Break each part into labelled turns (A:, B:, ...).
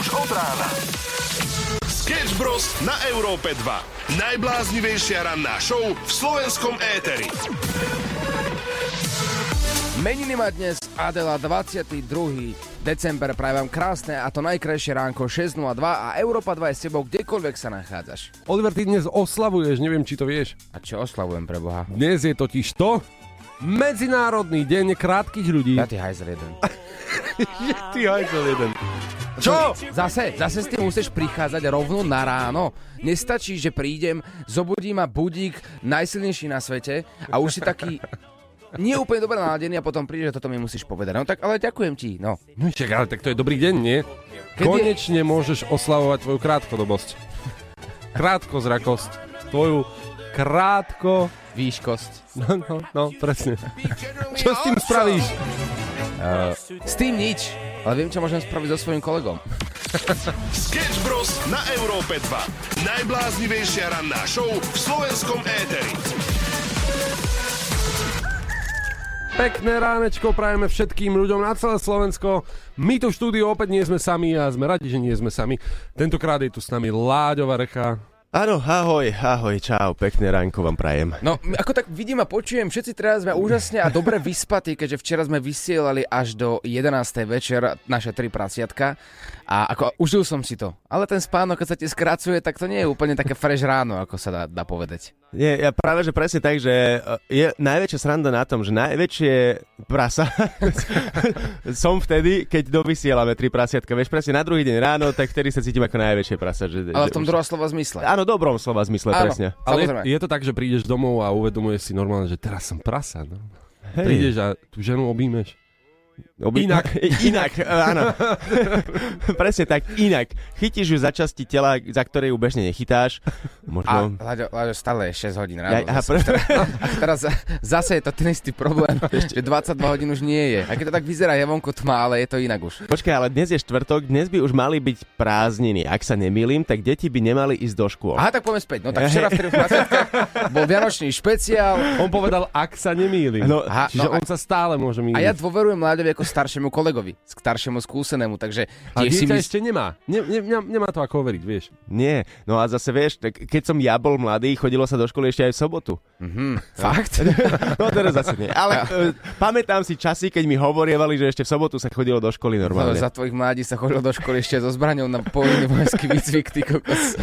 A: už od rána. Sketch Bros. na Európe 2. Najbláznivejšia ranná show v slovenskom éteri.
B: Meniny má dnes Adela 22. december, prajem vám krásne a to najkrajšie ránko 6.02 a Európa 2 je s tebou kdekoľvek sa nachádzaš.
C: Oliver, ty dnes oslavuješ, neviem, či to vieš.
B: A čo oslavujem pre Boha?
C: Dnes je totiž to Medzinárodný deň krátkých ľudí.
B: Ja ty hajzel jeden.
C: Je ty hajzel jeden.
B: Čo? Zase, zase s tým musíš prichádzať rovno na ráno. Nestačí, že prídem, zobudí ma budík najsilnejší na svete a už si taký nie úplne dobre naladený a potom príde, že toto mi musíš povedať. No tak ale ďakujem ti, no.
C: No čak, ale tak to je dobrý deň, nie?
B: Kedy-
C: Konečne môžeš oslavovať tvoju krátkodobosť. Krátkozrakosť. Tvoju krátko...
B: Výškosť.
C: No, no, no, presne. Čo s tým spravíš?
B: S tým nič, ale viem, čo môžem spraviť so svojím kolegom.
A: Sketch Bros. na Európe 2. Najbláznivejšia ranná show v slovenskom éteri.
C: Pekné ránečko prajeme všetkým ľuďom na celé Slovensko. My tu v štúdiu opäť nie sme sami a sme radi, že nie sme sami. Tentokrát je tu s nami Láďova Recha.
D: Áno, ahoj, ahoj, čau, pekné ránko vám prajem.
B: No, ako tak vidím a počujem, všetci teraz sme úžasne a dobre vyspatí, keďže včera sme vysielali až do 11. večer naše tri prasiatka a ako užil som si to. Ale ten spánok, keď sa ti skracuje, tak to nie je úplne také fresh ráno, ako sa dá, dá povedať.
D: Nie, ja práve, že presne tak, že e, je najväčšia sranda na tom, že najväčšie prasa som vtedy, keď dovysielame tri prasiatka. Vieš, presne na druhý deň ráno, tak vtedy sa cítim ako najväčšie prasa. Že,
B: Ale v tom
D: už-
B: druhá slova zmysle.
D: Áno, dobrom slova zmysle,
B: Áno.
D: presne.
C: Ale
B: Samozrejme.
C: je, je to tak, že prídeš domov a uvedomuješ si normálne, že teraz som prasa. No.
D: Hej.
C: Prídeš a tú ženu obímeš.
D: Oby...
C: Inak.
D: inak, e, áno. presne tak, inak. Chytíš ju za časti tela, za ktoré ju bežne nechytáš.
B: A
D: Možno...
B: Láďo, Láďo, stále je 6 hodín
D: Ja,
B: ráno.
D: aha,
B: zase.
D: pre...
B: A teraz zase je to ten istý problém, že 22 hodín už nie je. A keď to tak vyzerá, je vonku tma, ale je to inak už.
D: Počkaj, ale dnes je štvrtok, dnes by už mali byť prázdniny. Ak sa nemýlim, tak deti by nemali ísť do škôl.
B: Aha, tak poďme späť. No tak včera v troch prasiatkách bol Vianočný špeciál,
C: On povedal, ak sa nemýlim.
D: No,
B: Aha,
C: Čiže
B: no a-
C: on sa stále môže mýliť.
B: A ja dôverujem Láďovi ako staršiemu kolegovi, staršiemu skúsenému, takže
C: a
B: tiež si
C: dieťa
B: mys-
C: ešte nemá. Ne, ne, ne, nemá to ako overiť, vieš.
D: Nie, no a zase vieš, tak keď som ja bol mladý, chodilo sa do školy ešte aj v sobotu.
B: Mhm, fakt?
D: No teraz zase nie. Ale uh, pamätám si časy, keď mi hovorievali, že ešte v sobotu sa chodilo do školy
B: No,
D: normálne.
B: za tvojich mladí sa chodil do školy ešte so zbraňou na povinný vojenský výcvik, ty kokos.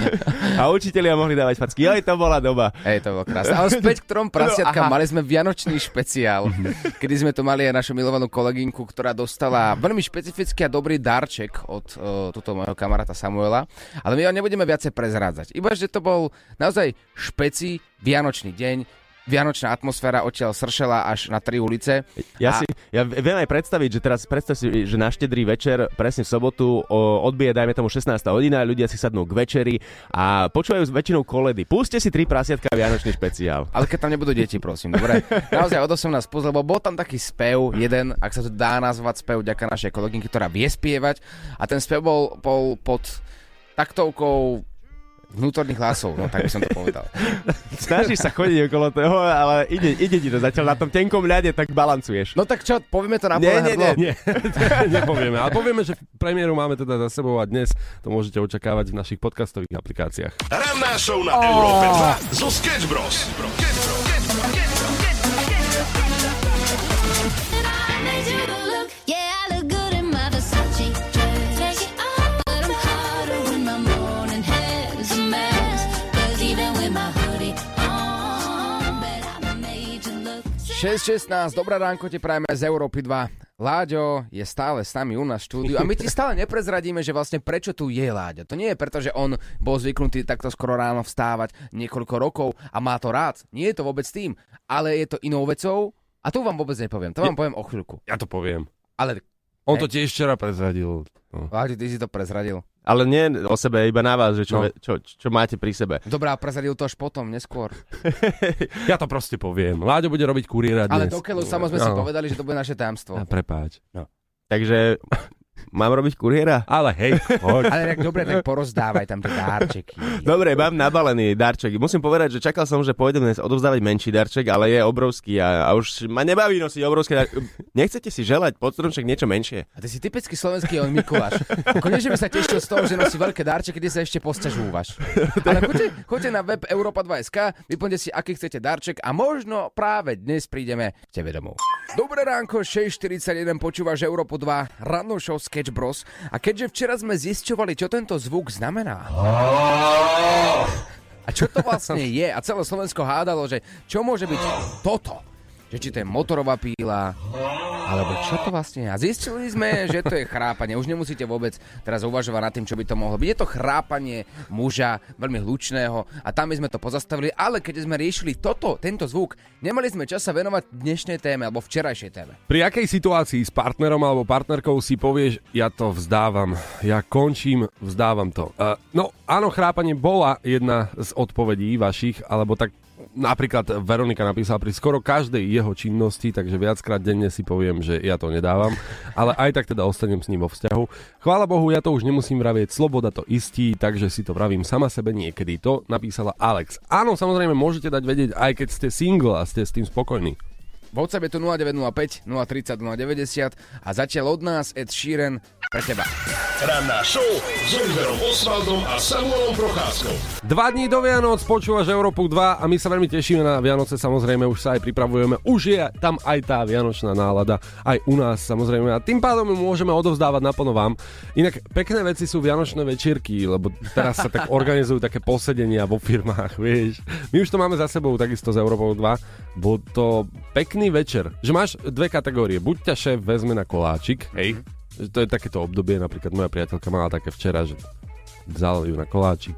D: A učitelia mohli dávať facky. Aj to bola doba.
B: Hej, to bolo krásne. Ale späť k trom prasiatkám,
D: No, aha.
B: mali sme Vianočný špeciál, kedy sme tu mali aj našu milovanú kolegynku, ktorá dostala veľmi špecifický a dobrý darček od uh, tuto môjho kamaráta Samuela. Ale my ho nebudeme viacej prezrádzať. Iba, že to bol naozaj špeci Vianočný deň, Vianočná atmosféra odtiaľ sršela až na tri ulice.
D: Ja,
B: A-
D: si, ja viem aj predstaviť, že teraz predstav si, že na štedrý večer, presne v sobotu, odbije, dajme tomu 16. hodina, ľudia si sadnú k večeri a počúvajú s väčšinou koledy. Púste si tri prasiatka Vianočný špeciál.
B: Ale keď tam nebudú deti, prosím, dobre? Naozaj od 18 plus, lebo bol tam taký spev, jeden, ak sa to dá nazvať spev, ďaká našej kolegynky, ktorá vie spievať. A ten spev bol, bol pod taktovkou vnútorných hlasov, no tak by som to povedal.
D: Snažíš sa chodiť okolo toho, ale ide, ide ti to zatiaľ na tom tenkom ľade, tak balancuješ.
B: No tak čo, povieme to na
D: Nie,
B: plné
D: nie,
B: hrdlo?
C: Nie, nepovieme. Ale povieme, že premiéru máme teda za sebou a dnes to môžete očakávať v našich podcastových aplikáciách.
A: Ranná show na Európe 2 zo Sketch Bros.
E: made
B: 6.16, dobré ránko ti prajeme z Európy 2. Láďo je stále s nami u nás v štúdiu a my ti stále neprezradíme, že vlastne prečo tu je Láďo. To nie je preto, že on bol zvyknutý takto skoro ráno vstávať niekoľko rokov a má to rád. Nie je to vôbec tým, ale je to inou vecou a tu vám vôbec nepoviem. To vám poviem o chvíľku.
C: Ja to poviem.
B: Ale
C: On to tiež včera prezradil. No.
B: Láďo, ty si to prezradil.
D: Ale nie o sebe, iba na vás, že čo,
C: No.
D: čo, čo máte pri sebe.
B: Dobrá, prezradil to až potom, neskôr.
C: Ja to proste poviem. Láďo bude robiť kuriéra dnes.
B: Ale dokeľu samo sme si
C: Áno.
B: povedali, že to bude naše tajomstvo.
C: A prepáč.
D: Takže Mám robiť kuriéra?
C: Ale hej, poď.
B: Ale tak dobre, tak porozdávaj tam tie dárčeky.
D: Dobre, mám nabalený darček. Musím povedať, že čakal som, že pôjdem dnes odovzdávať menší darček, ale je obrovský a, a už ma nebaví nosiť obrovské dar... Nechcete si želať pod stromček niečo menšie?
B: A ty si typický slovenský on Mikuláš. Konečne by sa tešil z toho, že nosí veľké dárčeky, kde sa ešte posťažúvaš. Ale choďte, choďte na web Europa2.sk, vyplňte si, aký chcete darček a možno práve dnes prídeme k tebe domov. Dobré ránko, 6.41, počúvaš Európu 2, rannú show Sketch Bros. A keďže včera sme zisťovali, čo tento zvuk znamená, a čo to vlastne je? A celé Slovensko hádalo, že čo môže byť toto? Že či to je motorová píla, alebo čo to vlastne je? A zistili sme, že to je chrápanie. Už nemusíte vôbec teraz uvažovať nad tým, čo by to mohlo byť. Je to chrápanie muža, veľmi hlučného a tam by sme to pozastavili, ale keď sme riešili toto, tento zvuk, nemali sme čas sa venovať dnešnej téme alebo včerajšej téme.
C: Pri akej situácii s partnerom alebo partnerkou si povieš, ja to vzdávam, ja končím, vzdávam to. Uh, no áno, chrápanie bola jedna z odpovedí vašich, alebo tak napríklad Veronika napísala pri skoro každej jeho činnosti, takže viackrát denne si poviem, že ja to nedávam, ale aj tak teda ostanem s ním vo vzťahu. Chvála Bohu, ja to už nemusím vravieť, sloboda to istí, takže si to vravím sama sebe niekedy. To napísala Alex. Áno, samozrejme môžete dať vedieť, aj keď ste single a ste s tým spokojní.
B: V WhatsApp je tu 0905 030 090 a zatiaľ od nás Ed Sheeran pre teba.
A: Ranná show s Oliverom Osvaldom a Samuelom Procházkou.
C: Dva dní do Vianoc počúvaš Európu 2 a my sa veľmi tešíme na Vianoce, samozrejme už sa aj pripravujeme. Už je tam aj tá vianočná nálada, aj u nás samozrejme a tým pádom ju môžeme odovzdávať naplno vám. Inak pekné veci sú vianočné večierky, lebo teraz sa tak organizujú také posedenia vo firmách, vieš. My už to máme za sebou takisto z Európou 2. Bol to pekný večer, že máš dve kategórie. Buď ťa šéf vezme na koláčik, hej, to je takéto obdobie, napríklad moja priateľka mala také včera, že vzal ju na koláčik.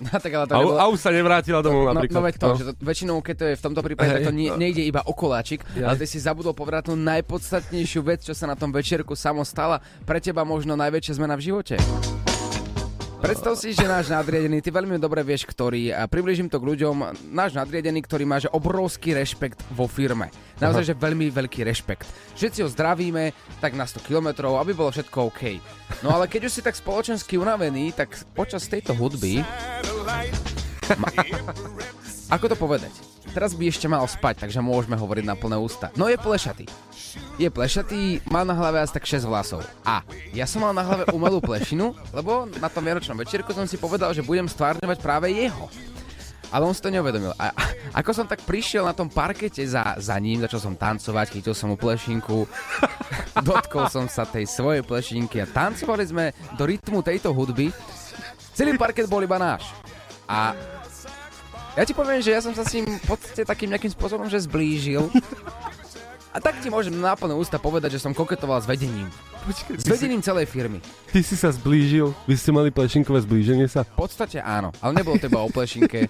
B: No, tak ale to
C: A,
B: nebolo...
C: a už sa nevrátila domov
B: No,
C: napríklad.
B: no veď to, že to, väčšinou, keď to je v tomto prípade, tak to nie, nejde iba o koláčik,
C: Ja.
B: ale ty si zabudol povedať tú najpodstatnejšiu vec, čo sa na tom večierku samo stala. Pre teba možno najväčšia zmena v živote. Predstav si, že náš nadriadený, ty veľmi dobre vieš, ktorý, a približím to k ľuďom, náš nadriadený, ktorý má že obrovský rešpekt vo firme. Naozaj, že veľmi veľký rešpekt. Všetci ho zdravíme, tak na 100 kilometrov, aby bolo všetko OK. No ale keď už si tak spoločensky unavený, tak počas tejto hudby... Ma... Ako to povedať? Teraz by ešte mal spať, takže môžeme hovoriť na plné ústa. No je plešatý. Je plešatý, má na hlave asi tak 6 vlasov. A ja som mal na hlave umelú plešinu, lebo na tom vianočnom večierku som si povedal, že budem stvárňovať práve jeho. Ale on si to neuvedomil. A, ako som tak prišiel na tom parkete za, za ním, začal som tancovať, chytil som mu plešinku, dotkol som sa tej svojej plešinky a tancovali sme do rytmu tejto hudby. Celý parket bol iba náš. A ja ti poviem, že ja som sa s ním v podstate takým nejakým spôsobom, že zblížil. A tak ti môžem na plné ústa povedať, že som koketoval s vedením.
C: Počkej,
B: S
C: ty, si,
B: vedením celej firmy.
C: ty si sa zblížil, vy ste mali plešinkové zblíženie sa.
B: V podstate áno, ale nebolo to iba o plešinke.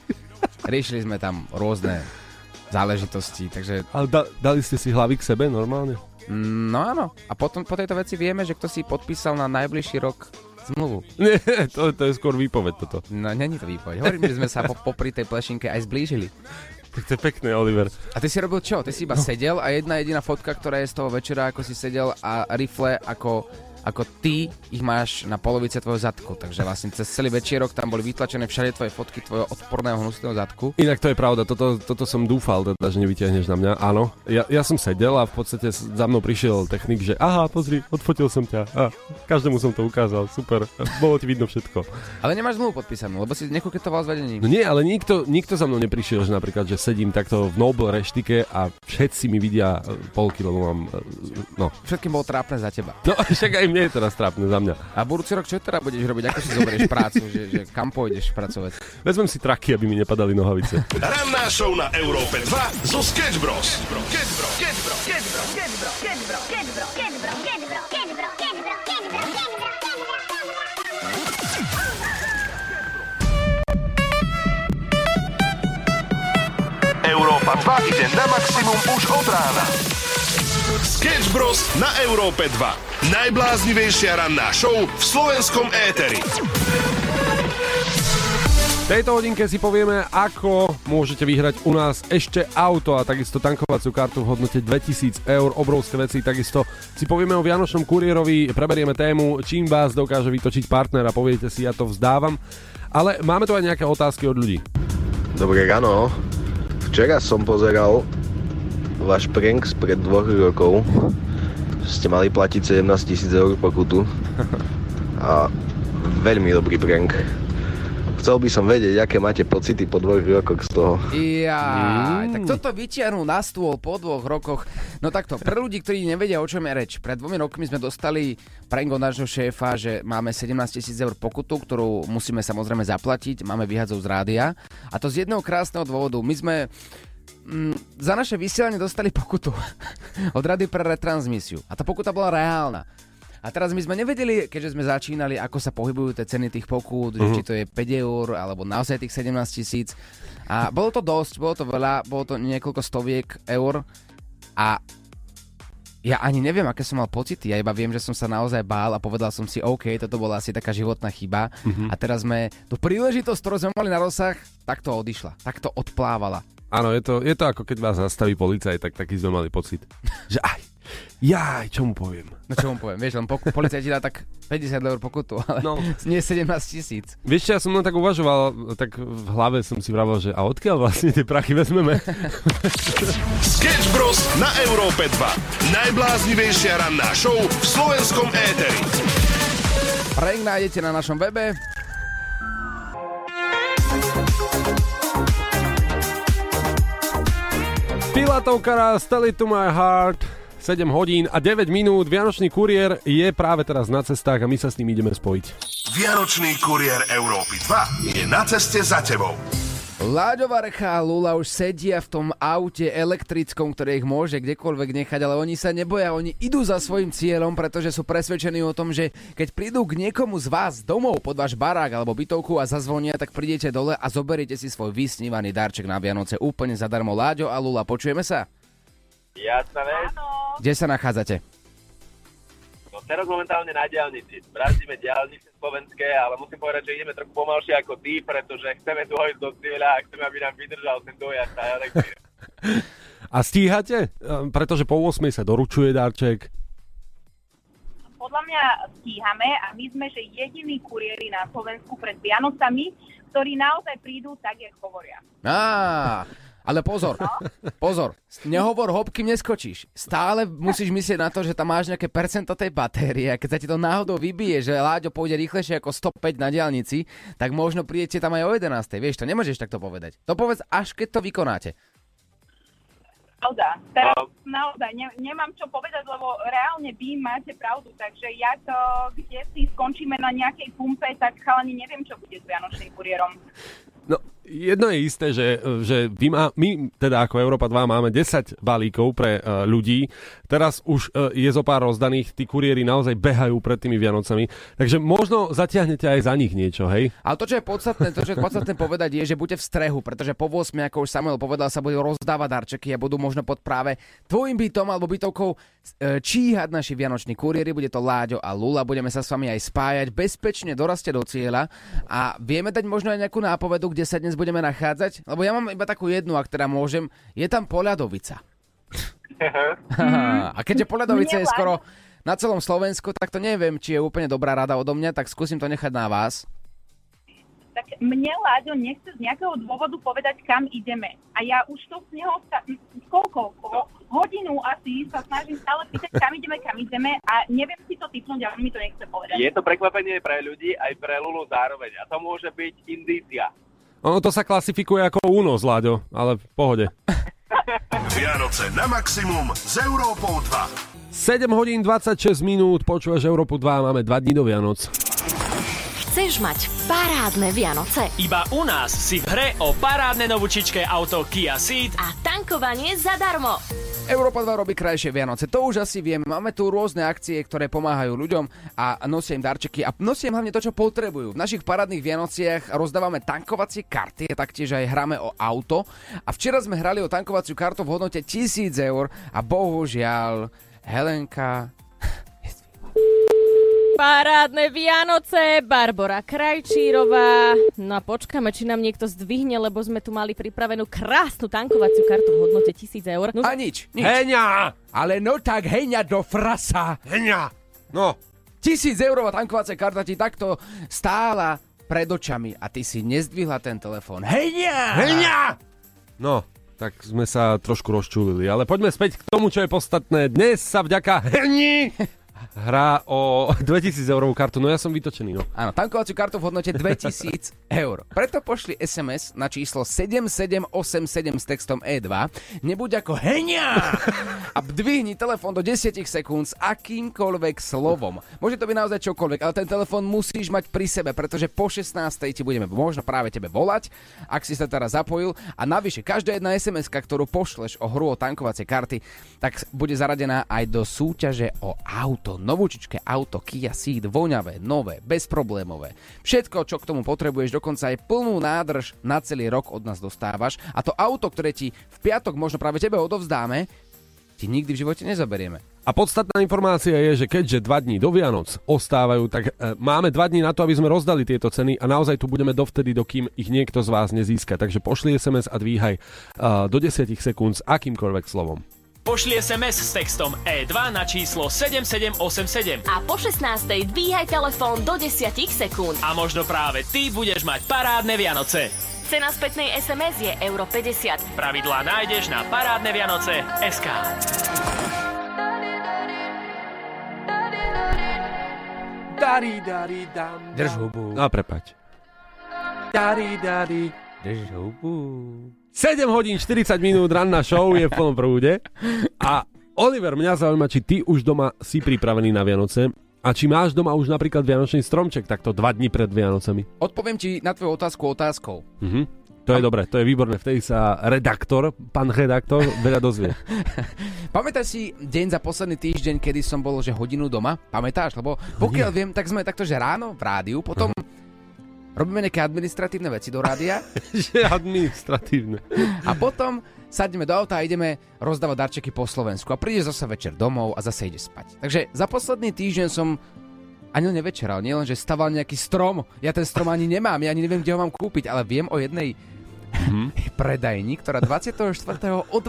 B: Riešili sme tam rôzne záležitosti, takže
C: Ale da, dali ste si hlavy k sebe normálne?
B: mm, no áno. A potom po tejto veci vieme, že kto si podpísal na najbližší rok zmluvu.
C: Nie, to, to je skôr výpoveď toto.
B: No není to výpoveď. Hovorím, že sme sa po, popri tej plešinke aj zblížili.
C: Tak to je pekné, Oliver.
B: A ty si robil čo? Ty si iba no. sedel a jedna jediná fotka, ktorá je z toho večera, ako si sedel a rifle ako, ako ty ich máš na polovice tvojho zadku. Takže vlastne cez celý večierok tam boli vytlačené všade tvoje fotky tvojho odporného hnusného zadku.
C: Inak to je pravda, toto, toto som dúfal, teda, že nevytiahneš na mňa. Áno, ja, ja som sedel a v podstate za mnou prišiel technik, že aha, pozri, odfotil som ťa. A každému som to ukázal, super, bolo ti vidno všetko.
B: Ale nemáš zmluvu podpísanú, lebo si nekoketoval s vedením.
C: No nie, ale nikto, nikto za mnou neprišiel, že napríklad, že sedím takto v Noble reštike a všetci mi vidia e, polky, lebo mám, e, no.
B: Všetkým bolo trápne za teba.
C: No, však aj mne je teraz trápne za mňa.
B: A budúci rok čo teda budeš robiť? Ako si zoberieš prácu? Že, že kam pôjdeš pracovať?
C: Vezmem si traky, aby mi nepadali nohavice.
A: Ranná show na Európe 2 zo Sketch Bros. Sketch Bros. Sketch Bros. Európa 2 ide na maximum už od rána. Sketch Bros. na Európe 2. Najbláznivejšia ranná show v slovenskom éteri.
C: tejto hodinke si povieme, ako môžete vyhrať u nás ešte auto a takisto tankovaciu kartu v hodnote 2000 eur, obrovské veci. Takisto si povieme o Vianočnom kuriérovi, preberieme tému, čím vás dokáže vytočiť partner a poviete si, ja to vzdávam. Ale máme tu aj nejaké otázky od ľudí.
F: Dobré ráno. Včera som pozeral váš prank spred dvoch rokov. Ste mali platiť 17 tisíc eur pokutu. A veľmi dobrý prank. Chcel by som vedieť, aké máte pocity po dvoch rokoch z toho.
B: Ja,
C: Mm.
B: tak toto vytiahnu na stôl po dvoch rokoch. No takto, pre ľudí, ktorí nevedia, o čom je reč. Pred dvomi rokmi sme dostali prank od nášho šéfa, že máme 17 tisíc eur pokutu, ktorú musíme samozrejme zaplatiť, máme vyhadzov z rádia. A to z jedného krásneho dôvodu. My sme mm, za naše vysielanie dostali pokutu od rady pre retransmisiu. A tá pokuta bola reálna. A teraz my sme nevedeli, keďže sme začínali, ako sa pohybujú tie ceny tých pokút, uh-huh. či to je 5 eur, alebo naozaj tých 17 tisíc. A bolo to dosť, bolo to veľa, bolo to niekoľko stoviek eur a ja ani neviem, aké som mal pocity, ja iba viem, že som sa naozaj bál a povedal som si, OK, toto bola asi taká životná chyba uh-huh. a teraz sme tú príležitosť, ktorú sme mali na rozsah, takto odišla, takto odplávala.
C: Áno, je to, je to ako keď vás zastaví policaj, tak taký sme mali pocit. Že aj, jaj, čo mu poviem.
B: No čo mu poviem, vieš, len poku- policajt ti dá tak 50 eur pokutu, ale
C: No.
B: no. nie 17 tisíc.
C: Vieš čo, ja som len tak uvažoval, tak v hlave som si vravel, že a odkiaľ vlastne tie prachy vezmeme?
A: Sketch Bros. na Európe 2. Najbláznivejšia ranná show v slovenskom éteri.
B: Prank nájdete na našom webe.
C: Pilatovka raz, Tell it to my heart. 7 hodín a 9 minút. Vianočný kuriér je práve teraz na cestách a my sa s ním ideme spojiť.
A: Vianočný kuriér Európy 2 je na ceste za tebou.
B: Láďo Varecha a Lula už sedia v tom aute elektrickom, ktoré ich môže kdekoľvek nechať, ale oni sa neboja, oni idú za svojim cieľom, pretože sú presvedčení o tom, že keď prídu k niekomu z vás domov pod váš barák alebo bytovku a zazvonia, tak prídete dole a zoberiete si svoj vysnívaný darček na Vianoce úplne zadarmo. Láďo a Lula, počujeme sa?
G: Jasná vec.
B: Kde sa nachádzate?
G: No teraz momentálne na diálnici. Brzdíme diálnice slovenské, ale musím povedať, že ideme trochu pomalšie ako ty, pretože chceme dôjsť do cieľa a chceme, aby nám vydržal ten dojazd.
C: A stíhate? Ehm, Pretože po 8 sa doručuje darček.
H: podľa mňa stíhame a my sme, že jediní kuriéri na Slovensku pred Vianocami, ktorí naozaj prídu tak, jak hovoria.
B: Á, ale pozor, pozor, nehovor hop, kým neskočíš. Stále musíš myslieť na to, že tam máš nejaké percento tej batérie a keď sa ti to náhodou vybije, že Láďo pôjde rýchlejšie ako 105 na diálnici, tak možno prídete tam aj o 11. Vieš, to nemôžeš takto povedať. To povedz až keď to vykonáte.
H: Pravda. Teraz
G: No.
H: naozaj ne, nemám čo povedať, lebo reálne vy máte pravdu, takže ja to, kde si skončíme na nejakej pumpe, tak chalani neviem, čo bude s Vianočným kuriérom.
C: No, jedno je isté, že, že vy má, my, teda ako Európa 2, máme 10 balíkov pre uh, ľudí. Teraz už uh, je zo pár rozdaných, tí kuriéri naozaj behajú pred tými Vianocami. Takže možno zatiahnete aj za nich niečo, hej?
B: Ale to, čo je podstatné, to, čo je podstatné povedať, je, že buďte v strehu, pretože po 8, ako už Samuel povedal, sa budú rozdávať darčeky a budú možno pod práve tvojim bytom alebo bytovkou e, číhať naši vianoční kuriéri. Bude to Láďo a Lula, budeme sa s vami aj spájať. Bezpečne doraste do cieľa a vieme dať možno aj nejakú nápovedu, kde sa dnes budeme nachádzať? Lebo ja mám iba takú jednu, ak teda môžem. Je tam Poľadovica. a keďže Poľadovica je skoro na celom Slovensku, tak to neviem, či je úplne dobrá rada odo mňa, tak skúsim to nechať na vás.
H: Tak mne Láďo nechce z nejakého dôvodu povedať, kam ideme. A ja už to z neho sa, koľko, ho- hodinu asi sa snažím stále pýtať, kam ideme, kam ideme a neviem si to typnúť a on mi to nechce povedať.
G: Je to prekvapenie pre ľudí, aj pre Lulu zároveň. A to môže byť indícia.
C: Ono to sa klasifikuje ako únos, Láďo, ale v pohode.
A: Vianoce na maximum s Európou 2.
C: 7 hodín 26 minút, počúvaš Európu 2, máme 2 dní do Vianoc.
I: Chceš mať parádne Vianoce
J: Iba u nás si v hre o parádne novúčičké auto Kia Ceed
I: a tankovanie zadarmo.
B: Európa 2 robí krajšie Vianoce, to už asi viem. Máme tu rôzne akcie, ktoré pomáhajú ľuďom a nosia im darčeky a nosia im hlavne to, čo potrebujú. V našich parádnych Vianociach rozdávame tankovacie karty a taktiež aj hráme o auto. A včera sme hrali o tankovaciu kartu v hodnote 1000 eur a bohužiaľ Helenka...
K: Parádne Vianoce, Barbara Krajčírová. No a počkáme, či nám niekto zdvihne, lebo sme tu mali pripravenú krásnu tankovaciu kartu v hodnote 1000 eur. No,
B: A nič, nič.
C: Heňa!
B: Ale no tak heňa do frasa.
C: Heňa! No,
B: Tisíc eurová tankovacia karta ti takto stála pred očami a ty si nezdvihla ten telefón. Heňa!
C: Heňa! No, tak sme sa trošku rozčulili, ale poďme späť k tomu, čo je podstatné. Dnes sa vďaka Heni hrá o 2000 eurovú kartu, no ja som vytočený, no.
B: Áno, tankovaciu kartu v hodnote 2000 eur. Preto pošli SMS na číslo 7787 s textom E2. Nebuď ako henia! A dvihni telefón do 10 sekúnd s akýmkoľvek slovom. Môže to byť naozaj čokoľvek, ale ten telefón musíš mať pri sebe, pretože po 16. ti budeme možno práve tebe volať, ak si sa teraz zapojil. A navyše, každá jedna sms ktorú pošleš o hru o tankovacie karty, tak bude zaradená aj do súťaže o auto. Novúčičké auto Kia Ceed, voňavé, nové, bezproblémové. Všetko, čo k tomu potrebuješ, dokonca aj plnú nádrž na celý rok od nás dostávaš. A to auto, ktoré ti v piatok možno práve tebe odovzdáme, ti nikdy v živote nezaberieme.
C: A podstatná informácia je, že keďže dva dní do Vianoc ostávajú, tak e, máme dva dní na to, aby sme rozdali tieto ceny a naozaj tu budeme dovtedy, dokým ich niekto z vás nezíska. Takže pošli SMS a dvíhaj e, do 10 sekúnd s akýmkoľvek slovom.
J: Pošli SMS s textom E2 na číslo 7787.
I: A po 16. dvíhaj telefón do 10 sekúnd.
J: A možno práve ty budeš mať parádne Vianoce.
I: Cena spätnej SMS je euro 50.
J: Pravidlá nájdeš na parádne Vianoce SK.
C: Dari, dari, dam,
B: Drž hubu.
C: A prepač.
B: Dari, dari. Drž hubu.
C: 7 hodín 40 minút ranná show je v plnom prúde. A Oliver, mňa zaujíma, či ty už doma si pripravený na Vianoce a či máš doma už napríklad Vianočný stromček takto dva dní pred Vianocami.
B: Odpoviem ti na tvoju otázku otázkou.
C: Mhm. To je dobre, to je výborné. Vtedy sa redaktor, pán redaktor, veľa dozvie.
B: Pamätáš si deň za posledný týždeň, kedy som bol že hodinu doma? Pamätáš? Lebo pokiaľ viem, tak sme takto, že ráno v rádiu, potom robíme nejaké administratívne veci do rádia
C: Že administratívne.
B: a potom sadneme do auta a ideme rozdávať darčeky po Slovensku. A príde zase večer domov a zase ide spať. Takže za posledný týždeň som ani len nevečeral, nielen, že staval nejaký strom. Ja ten strom ani nemám, ja ani neviem, kde ho mám kúpiť, ale viem o jednej predajni, ktorá 24. o 12.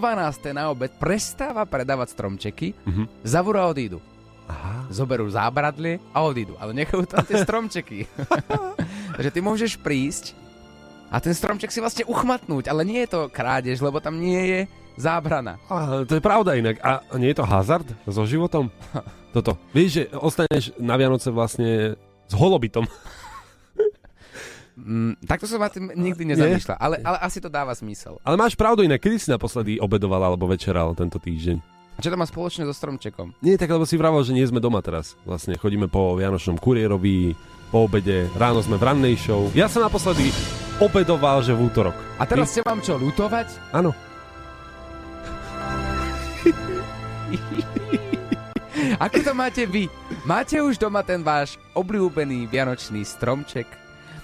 B: na obed prestáva predávať stromčeky,
C: Mhm.
B: zavúra a odídu.
C: Aha.
B: Zoberú zábradlie a odídu, ale nechajú tam tie stromčeky. Takže ty môžeš prísť a ten stromček si vlastne uchmatnúť, ale nie je to krádež, lebo tam nie je zábrana.
C: A, to je pravda inak. A nie je to hazard so životom? Toto. Vieš, že ostaneš na Vianoce vlastne s holobitom.
B: Mm, takto som ma tým nikdy nezamýšľal, ale, ale asi to dáva zmysel.
C: Ale máš pravdu inak, kedy si naposledy obedoval alebo večeral tento týždeň?
B: A čo to má spoločné so stromčekom?
C: Nie, tak lebo si vravel, že nie sme doma teraz. Vlastne chodíme po Vianočnom kuriérovi, po obede, ráno sme v rannej show. Ja som naposledy obedoval, že v útorok.
B: A teraz ste vám čo, lutovať?
C: Áno.
B: Ako to máte vy? Máte už doma ten váš obľúbený vianočný stromček?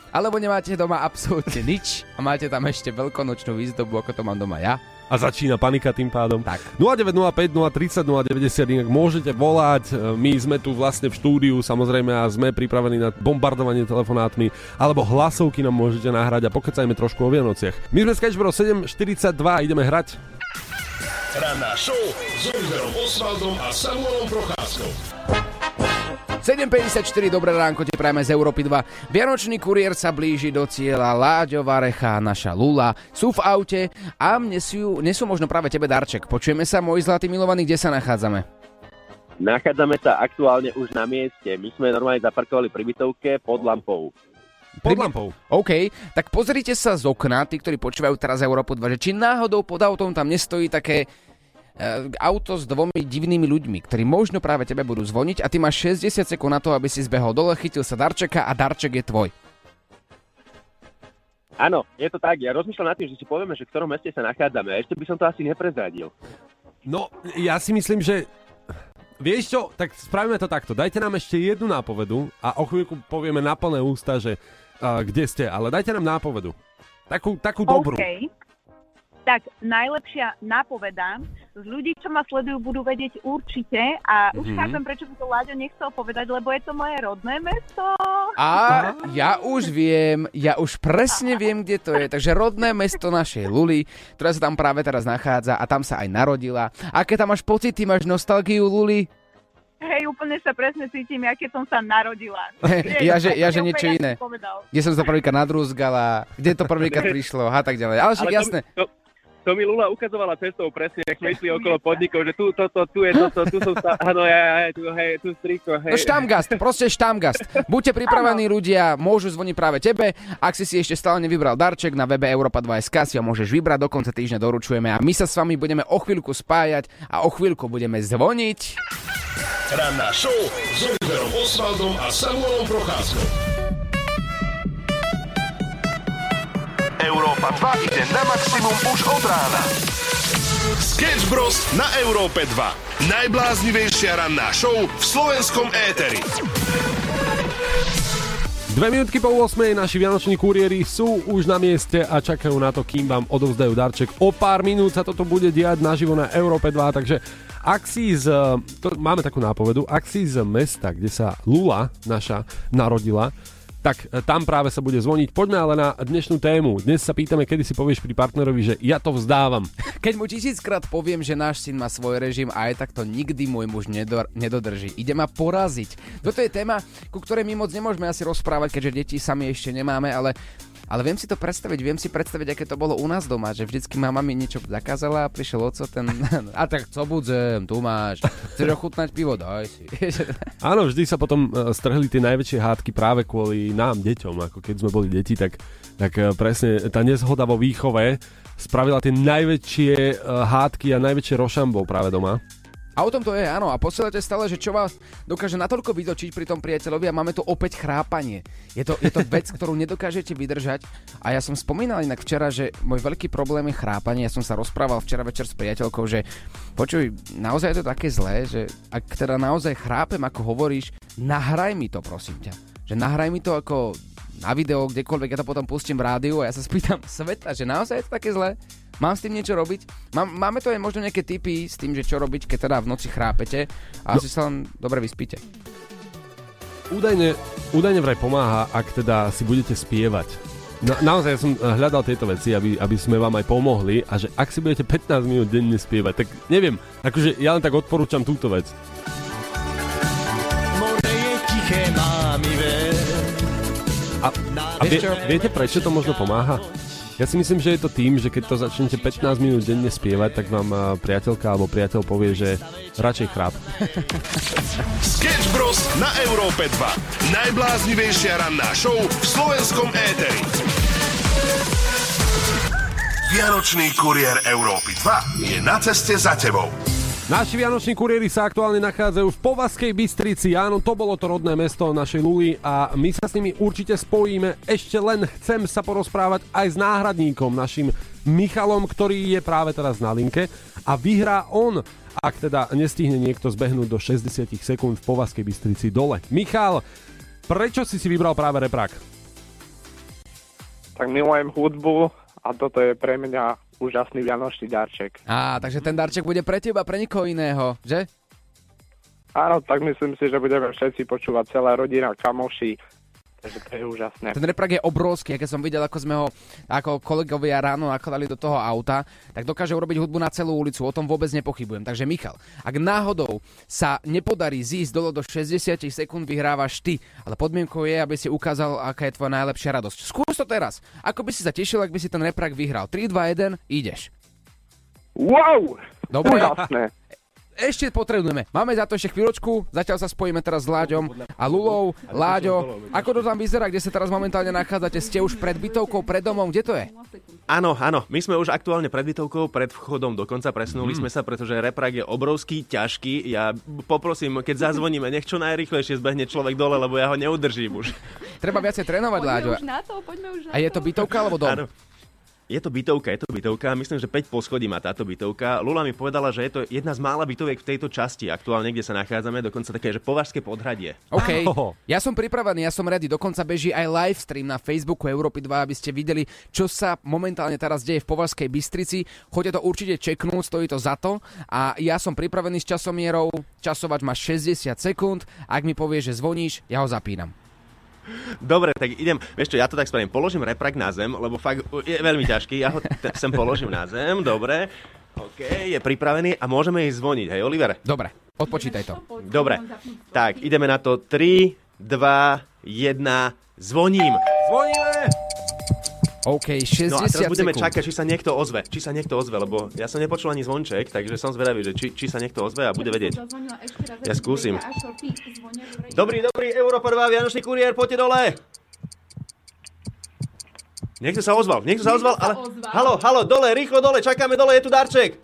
B: Alebo nemáte doma absolútne nič a máte tam ešte veľkonočnú výzdobu, ako to mám doma ja?
C: A začína panika tým pádom.
B: Tak.
C: 0905 030 090, inak môžete volať, e, my sme tu vlastne v štúdiu samozrejme a sme pripravení na bombardovanie telefonátmi, alebo hlasovky nám môžete nahrať a pokecajme trošku o Vianociach. My sme Sketch Bros 742, ideme hrať.
A: Ranná show s Oliverom Osvaldom a Samuelom Procházkou.
B: 7.54, dobré ránko, te prajme z Európy 2. Vianočný kuriér sa blíži do cieľa, Láďo Varecha, naša Lula sú v aute a nesú, nesú možno práve tebe darček. Počujeme sa, môj zlatý milovaný, kde sa nachádzame?
G: Nachádzame sa aktuálne už na mieste. My sme normálne zaparkovali pri bytovke pod lampou.
C: Pod lampou.
B: OK, tak pozrite sa z okna, tí, ktorí počúvajú teraz Európu 2, že či náhodou pod autom tam nestojí také auto s dvomi divnými ľuďmi, ktorí možno práve tebe budú zvoniť a ty máš 60 sekúnd na to, aby si zbehol dole, chytil sa darčeka a darček je tvoj.
G: Áno, je to tak. Ja rozmýšľam nad tým, že si povieme, že v ktorom meste sa nachádzame. A ešte by som to asi neprezradil.
C: No, ja si myslím, že... Vieš čo, tak spravíme to takto. Dajte nám ešte jednu nápovedu a o chvíľku povieme na plné ústa, že uh, kde ste, ale dajte nám nápovedu. Takú, takú dobrú.
H: OK. Tak najlepšia nápoveda ľudí, čo ma sledujú, budú vedieť určite a už
B: Mhm.
H: chápem, prečo by to Láďo nechcel povedať, lebo je to moje rodné mesto.
B: A ja už viem, ja už presne viem, kde to je. Takže rodné mesto našej Luli, ktorá sa tam práve teraz nachádza a tam sa aj narodila. Aké tam máš pocity, máš nostalgiu Luli?
H: Hej, úplne sa presne cítim, ja keď som sa narodila.
B: Ja, že- ja, že niečo iné.
H: povedal.
B: Kde som sa prvýkrát nadrúzgala, kde to prvýkrát prišlo a tak ďalej. Ale však
G: Ale
B: jasné.
G: To, to mi Lula ukazovala cestou presne, ak sme išli okolo podnikov, že tu, to, to, tu je toto, tu som sa, áno, ja, ja, tu, hej, tu striko, hej.
B: No štamgast, proste štamgast. Buďte pripravení ľudia, môžu zvoniť práve tebe. Ak si si ešte stále nevybral darček na webe Europa 2SK, si ho môžeš vybrať, do konca týždňa doručujeme a my sa s vami budeme o chvíľku spájať a o chvíľku budeme zvoniť.
A: Ranná show s Oliverom Osvaldom a Samuelom Procházkou. Európa 2 ide na maximum už od rána. Sketch Bros. na Európe 2. Najbláznivejšia ranná show v slovenskom éteri.
C: Dve minútky po 8. naši vianoční kuriéri sú už na mieste a čakajú na to, kým vám odovzdajú darček. O pár minút sa toto bude diať naživo na Európe 2, takže ak si z, to, máme takú nápovedu, ak si z mesta, kde sa Lula naša narodila, tak e, tam práve sa bude zvoniť. Poďme ale na dnešnú tému. Dnes sa pýtame, kedy si povieš pri partnerovi, že ja to vzdávam.
B: Keď mu tisíckrát poviem, že náš syn má svoj režim a aj tak to nikdy môj muž nedor- nedodrží. Ide ma poraziť. Toto je téma, ku ktorej my moc nemôžeme asi rozprávať, keďže deti sami ešte nemáme, ale ale viem si to predstaviť, viem si predstaviť, aké to bolo u nás doma, že vždycky mama mi niečo zakázala a prišiel oco ten, a tak co budzem, tu máš, chceš ochutnať pivo, daj si.
C: Áno, vždy sa potom e, strhli tie najväčšie hádky práve kvôli nám, deťom. Ako keď sme boli deti, tak, tak e, presne tá nezhoda vo výchove spravila tie najväčšie e, hádky a najväčšie rošambov práve doma.
B: A o tom to je, áno. A posielate stále, že čo vás dokáže natoľko vytočiť pri tom priateľovi a máme tu opäť chrápanie. Je to, je to vec, ktorú nedokážete vydržať. A ja som spomínal inak včera, že môj veľký problém je chrápanie. Ja som sa rozprával včera večer s priateľkou, že počuj, naozaj je to také zlé, že ak teda naozaj chrápem, ako hovoríš, nahraj mi to, prosím ťa. Že nahraj mi to ako na video, kdekoľvek, ja to potom pustím v rádiu a ja sa spýtam sveta, že naozaj je to také zlé? Mám s tým niečo robiť? Mám, máme to aj možno nejaké tipy s tým, že čo robiť, keď teda v noci chrápete a asi sa len dobre vyspíte.
C: Údajne, údajne vraj pomáha, ak teda si budete spievať. Na, naozaj ja som eh, hľadal tieto veci, aby, aby sme vám aj pomohli a že ak si budete 15 minút denne spievať, tak neviem, akože ja len tak odporúčam túto vec. A, a vie, viete, prečo to možno pomáha? Ja si myslím, že je to tým, že keď to začnete 15 minút denne spievať, tak vám priateľka alebo priateľ povie, že radšej chráp.
A: Sketch Bros. na Európe 2. Najbláznivejšia ranná show v slovenskom éteri. Vianočný kuriér Európy 2 je na ceste za tebou.
C: Naši vianoční kuriéri sa aktuálne nachádzajú v Povaskej Bystrici. Áno, to bolo to rodné mesto našej Luli a my sa s nimi určite spojíme. Ešte len chcem sa porozprávať aj s náhradníkom, našim Michalom, ktorý je práve teraz na linke a vyhrá on, ak teda nestihne niekto zbehnúť do 60 sekúnd v Povaskej Bystrici dole. Michal, prečo si si vybral práve reprák?
L: Tak milujem hudbu a toto je pre mňa úžasný vianočný darček.
B: Á, takže ten darček bude pre teba, pre nikoho iného, že?
L: Áno, tak myslím si, že budeme všetci počúvať celá rodina, kamoši, takže to je úžasné.
B: Ten reprak je obrovský, keď som videl, ako sme ho ako kolegovia ráno nakladali do toho auta, tak dokáže urobiť hudbu na celú ulicu, o tom vôbec nepochybujem. Takže Michal, ak náhodou sa nepodarí zísť dolo do 60 sekúnd, vyhrávaš ty, ale podmienkou je, aby si ukázal, aká je tvoja najlepšia radosť. Skús to teraz. Ako by si sa tešil, ak by si ten reprak vyhral? 3, 2, 1, ideš.
L: Wow!
B: Dobre.
L: Úžasné.
B: Ešte potrebujeme. Máme za to ešte chvíľočku, zatiaľ sa spojíme teraz s Láďom a Lulou. Láďo, ako to tam vyzerá, kde sa teraz momentálne nachádzate? Ste už pred bytovkou, pred domom, kde to je?
D: Áno, áno, my sme už aktuálne pred bytovkou, pred vchodom dokonca presunuli
B: Mhm.
D: sme sa, pretože reprak je obrovský, ťažký. Ja poprosím, keď zazvoníme, nech čo najrychlejšie zbehne človek dole, lebo ja ho neudržím už.
B: Treba viacej trénovať, Láďo.
M: Poďme už na to, poďme už na
B: A je to bytovka alebo dom?
D: Áno. Je to bytovka, je to bytovka. Myslím, že 5 poschodí má táto bytovka. Lula mi povedala, že je to jedna z mála bytoviek v tejto časti aktuálne, kde sa nachádzame, dokonca také, že považské podhradie.
B: OK, ja som pripravený, ja som ready, dokonca beží aj live stream na Facebooku Európy 2, aby ste videli, čo sa momentálne teraz deje v Považskej Bystrici. Choďte to určite čeknúť, stojí to za to. A ja som pripravený s časomierou, časovač má 60 sekúnd, ak mi povie, že zvoníš, ja ho zapínam.
D: Dobre, tak idem, vieš čo, ja to tak spravím, položím reprak na zem, lebo fakt je veľmi ťažký, ja ho t- sem položím na zem, dobre. OK, je pripravený a môžeme ísť zvoniť, hej Oliver?
B: Dobre, odpočítaj to.
D: Dobre, tak ideme na to 3, 2, 1, zvoním. Zvoníme!
B: OK, 60
D: No a teraz budeme
B: sekúnd.
D: čakať, či sa niekto ozve. Či sa niekto ozve, lebo ja som nepočul ani zvonček, takže som zvedavý, že či, či sa niekto ozve a bude vedieť. Ja skúsim. Dobrý, dobrý, Európa 2, Vianočný kuriér, poďte dole! Niekto sa ozval, niekto sa ozval, ale... Halo, halo, dole, rýchlo dole, čakáme dole, je tu darček.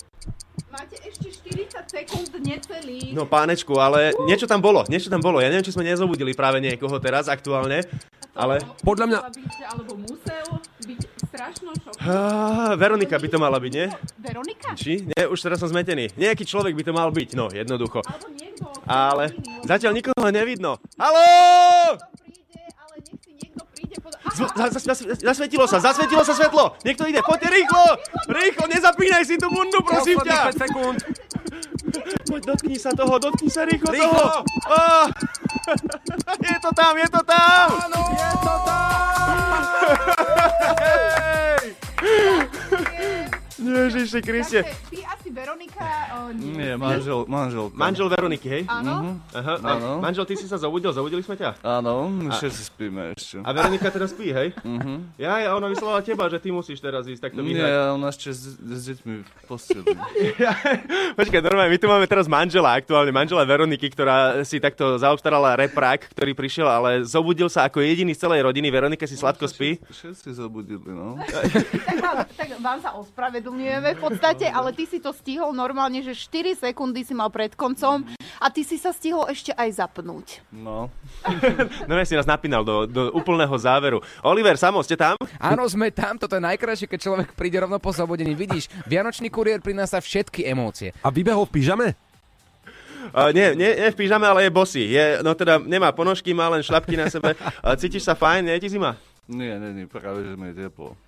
M: Máte ešte 40 sekúnd necelých.
D: No pánečku, ale niečo tam bolo, niečo tam bolo. Ja neviem, či sme nezobudili práve niekoho teraz aktuálne, ale...
C: Podľa mňa...
M: Alebo byť strašno šok.
D: Ah, Veronika by to mala byť, nie?
M: Veronika?
D: Či? Nie, už teraz som zmetený. Nejaký človek by to mal byť, no, jednoducho. Ale zatiaľ nikoho nevidno. Haló! Zasvetilo sa, zasvetilo sa svetlo! Niekto ide, poďte rýchlo! Rýchlo, nezapínaj si tú bundu, prosím ťa!
C: 5 sekúnd.
D: Poď, dotkni sa toho, dotkni sa rýchlo,
C: Rýchlo!
D: toho! Ah! Je to tam, je to tam!
C: Áno, je to tam!
D: Ježiši Kriste.
M: Ty asi Veronika... O, nie.
N: Nie, manžel, manželka.
D: Manžel Veroniky, hej?
M: Áno.
D: Aha,
N: Áno.
D: manžel, ty si sa zobudil, zobudili sme ťa?
N: Áno, my
D: A-
N: všetci spíme ešte.
D: A Veronika teraz spí, hej?
N: Mhm.
D: Ja, ja, ona vyslala teba, že ty musíš teraz ísť takto
N: Nie,
D: vyhrať.
N: ona ešte s, s deťmi v posteli.
D: Počkaj, normálne, my tu máme teraz manžela aktuálne, manžela Veroniky, ktorá si takto zaobstarala reprák, ktorý prišiel, ale zobudil sa ako jediný z celej rodiny. Veronika si sladko spí.
N: Všetci zobudili, no.
M: tak, vám, tak vám sa ospravedlňujeme v podstate, ale ty si to stihol normálne, že 4 sekundy si mal pred koncom a ty si sa stihol ešte aj zapnúť.
N: No.
D: No ja si nás napínal do, do úplného záveru. Oliver, Samo, ste tam?
B: Áno, sme tam, toto je najkrajšie, keď človek príde rovno po zobudení. Vidíš, Vianočný kuriér prináša všetky emócie.
C: A vybehol v pyžame?
D: Uh, nie, nie, nie v pyžame, ale je bosý. Je, no teda nemá ponožky, má len šlapky na sebe. Uh, cítiš sa fajn, nie ti zima?
N: Nie, nie, nie, práve, že mi je teplo.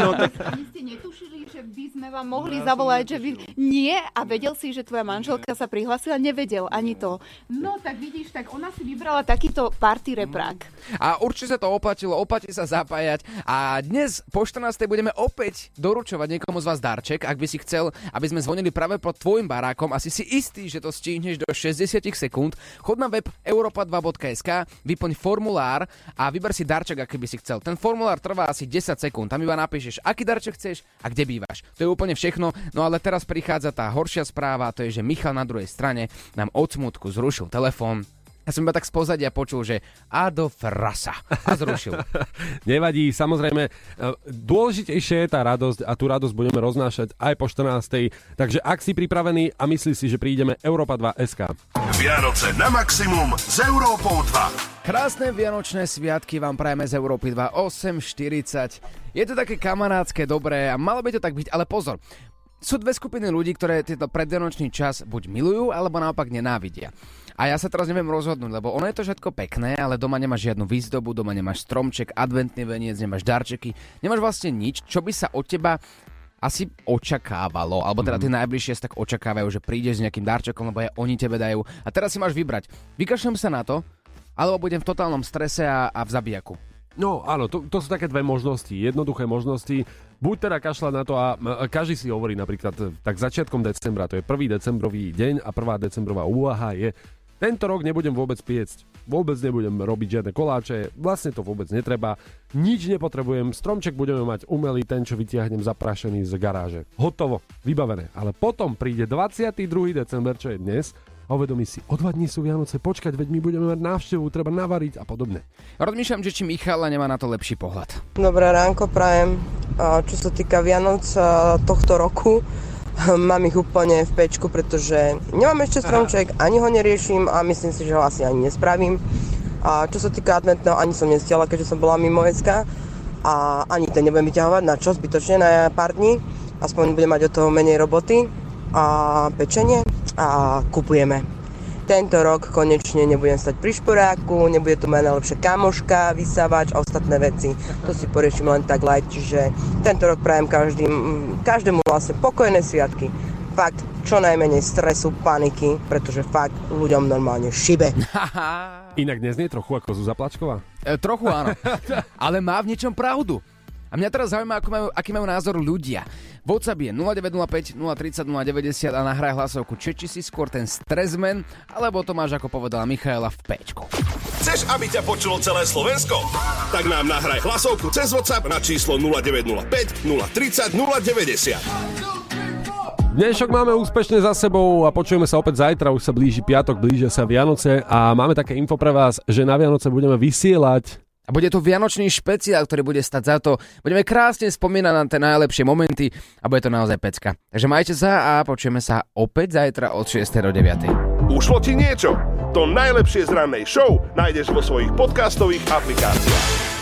D: no, tak...
M: Vy ste netušili, že by sme vám mohli zavolať, že vy... Nie, a vedel si, že tvoja manželka sa prihlásila? Nevedel ani to. No, tak vidíš, tak ona si vybrala takýto party reprák.
B: A určite sa to oplatilo, oplatí sa zapájať. A dnes po 14. budeme opäť doručovať niekomu z vás darček, ak by si chcel, aby sme zvonili práve pod tvojim barákom a si si istý, že to stihneš do 60 sekúnd. Chod na web europa2.sk, vyplň formulár a vyber si darček, aký by si chcel. Ten formulár trvá asi 10 sekúnd. Tam iba napíšeš, aký darček chceš a kde bývaš. To je úplne všechno. No ale teraz prichádza tá horšia správa, to je, že Michal na druhej strane nám od smutku zrušil telefón. Ja som iba tak z pozadia počul, že Adolf Rasa a zrušil.
C: Nevadí, samozrejme, e, dôležitejšie je tá radosť a tú radosť budeme roznášať aj po 14. Takže ak si pripravený a myslíš si, že prídeme Európa 2 SK.
A: Vianoce na maximum s Európou 2.
B: Krásne vianočné sviatky vám prajeme z Európy 2 8.40. Je to také kamarádske, dobré a malo by to tak byť, ale pozor. Sú dve skupiny ľudí, ktoré tieto predvianočný čas buď milujú, alebo naopak nenávidia. A ja sa teraz neviem rozhodnúť, lebo ono je to všetko pekné, ale doma nemáš žiadnu výzdobu, doma nemáš stromček, adventný veniec, nemáš darčeky, nemáš vlastne nič, čo by sa od teba asi očakávalo, alebo teda tí najbližšie sa tak očakávajú, že prídeš s nejakým darčekom, lebo aj oni tebe dajú. A teraz si máš vybrať. Vykašlem sa na to, alebo budem v totálnom strese a, a v zabijaku.
C: No áno, to, to sú také dve možnosti, jednoduché možnosti. Buď teda kašľať na to a každý si hovorí napríklad, tak začiatkom decembra, to je 1. decembrový deň a 1. decembrová úvaha je, tento rok nebudem vôbec piecť, vôbec nebudem robiť žiadne koláče, vlastne to vôbec netreba, nič nepotrebujem, stromček budeme mať umelý, ten, čo vytiahnem zaprašený z garáže. Hotovo, vybavené. Ale potom príde 22. december, čo je dnes, a uvedomí si, o dva dní sú Vianoce, počkať, veď my budeme mať návštevu, treba navariť a podobne.
B: Rozmýšľam, že či Michala nemá na to lepší pohľad.
O: Dobré ránko, prajem. Čo sa týka Vianoc tohto roku, mám ich úplne v pečku, pretože nemám ešte stromček, ani ho neriešim a myslím si, že ho asi ani nespravím. A čo sa týka adventného, ani som nestiala, keďže som bola mimo SK. a ani ten nebudem vyťahovať na čo, zbytočne na pár dní. Aspoň budem mať od toho menej roboty a pečenie a kupujeme. Tento rok konečne nebudem stať pri šporáku, nebude tu moja najlepšia kamoška, vysávač a ostatné veci. To si poriešim len tak light, čiže tento rok prajem každým, každému vlastne pokojné sviatky. Fakt, čo najmenej stresu, paniky, pretože fakt ľuďom normálne šibe.
C: Inak neznie trochu ako Zuzá Plačková?
B: E, trochu áno. Ale má v niečom pravdu. A mňa teraz zaujíma, ako majú, aký majú názor ľudia. WhatsApp je 0905 030 090 a nahraj hlasovku, či, či si skôr ten stresman, alebo to máš, ako povedala Michaela, v Pčku.
A: Chceš, aby ťa počulo celé Slovensko? Tak nám nahraj hlasovku cez WhatsApp na číslo 0905 030 090.
C: Dnešok máme úspešne za sebou a počujeme sa opäť zajtra, už sa blíži piatok, blížia sa Vianoce a máme také info pre vás, že na Vianoce budeme vysielať
B: A bude to vianočný špeciál, ktorý bude stať za to. Budeme krásne spomínať na tie najlepšie momenty a bude to naozaj pecka. Takže majte sa a počujeme sa opäť zajtra od 6. do 9.
A: Ušlo ti niečo? To najlepšie z rannej show nájdeš vo svojich podcastových aplikáciách.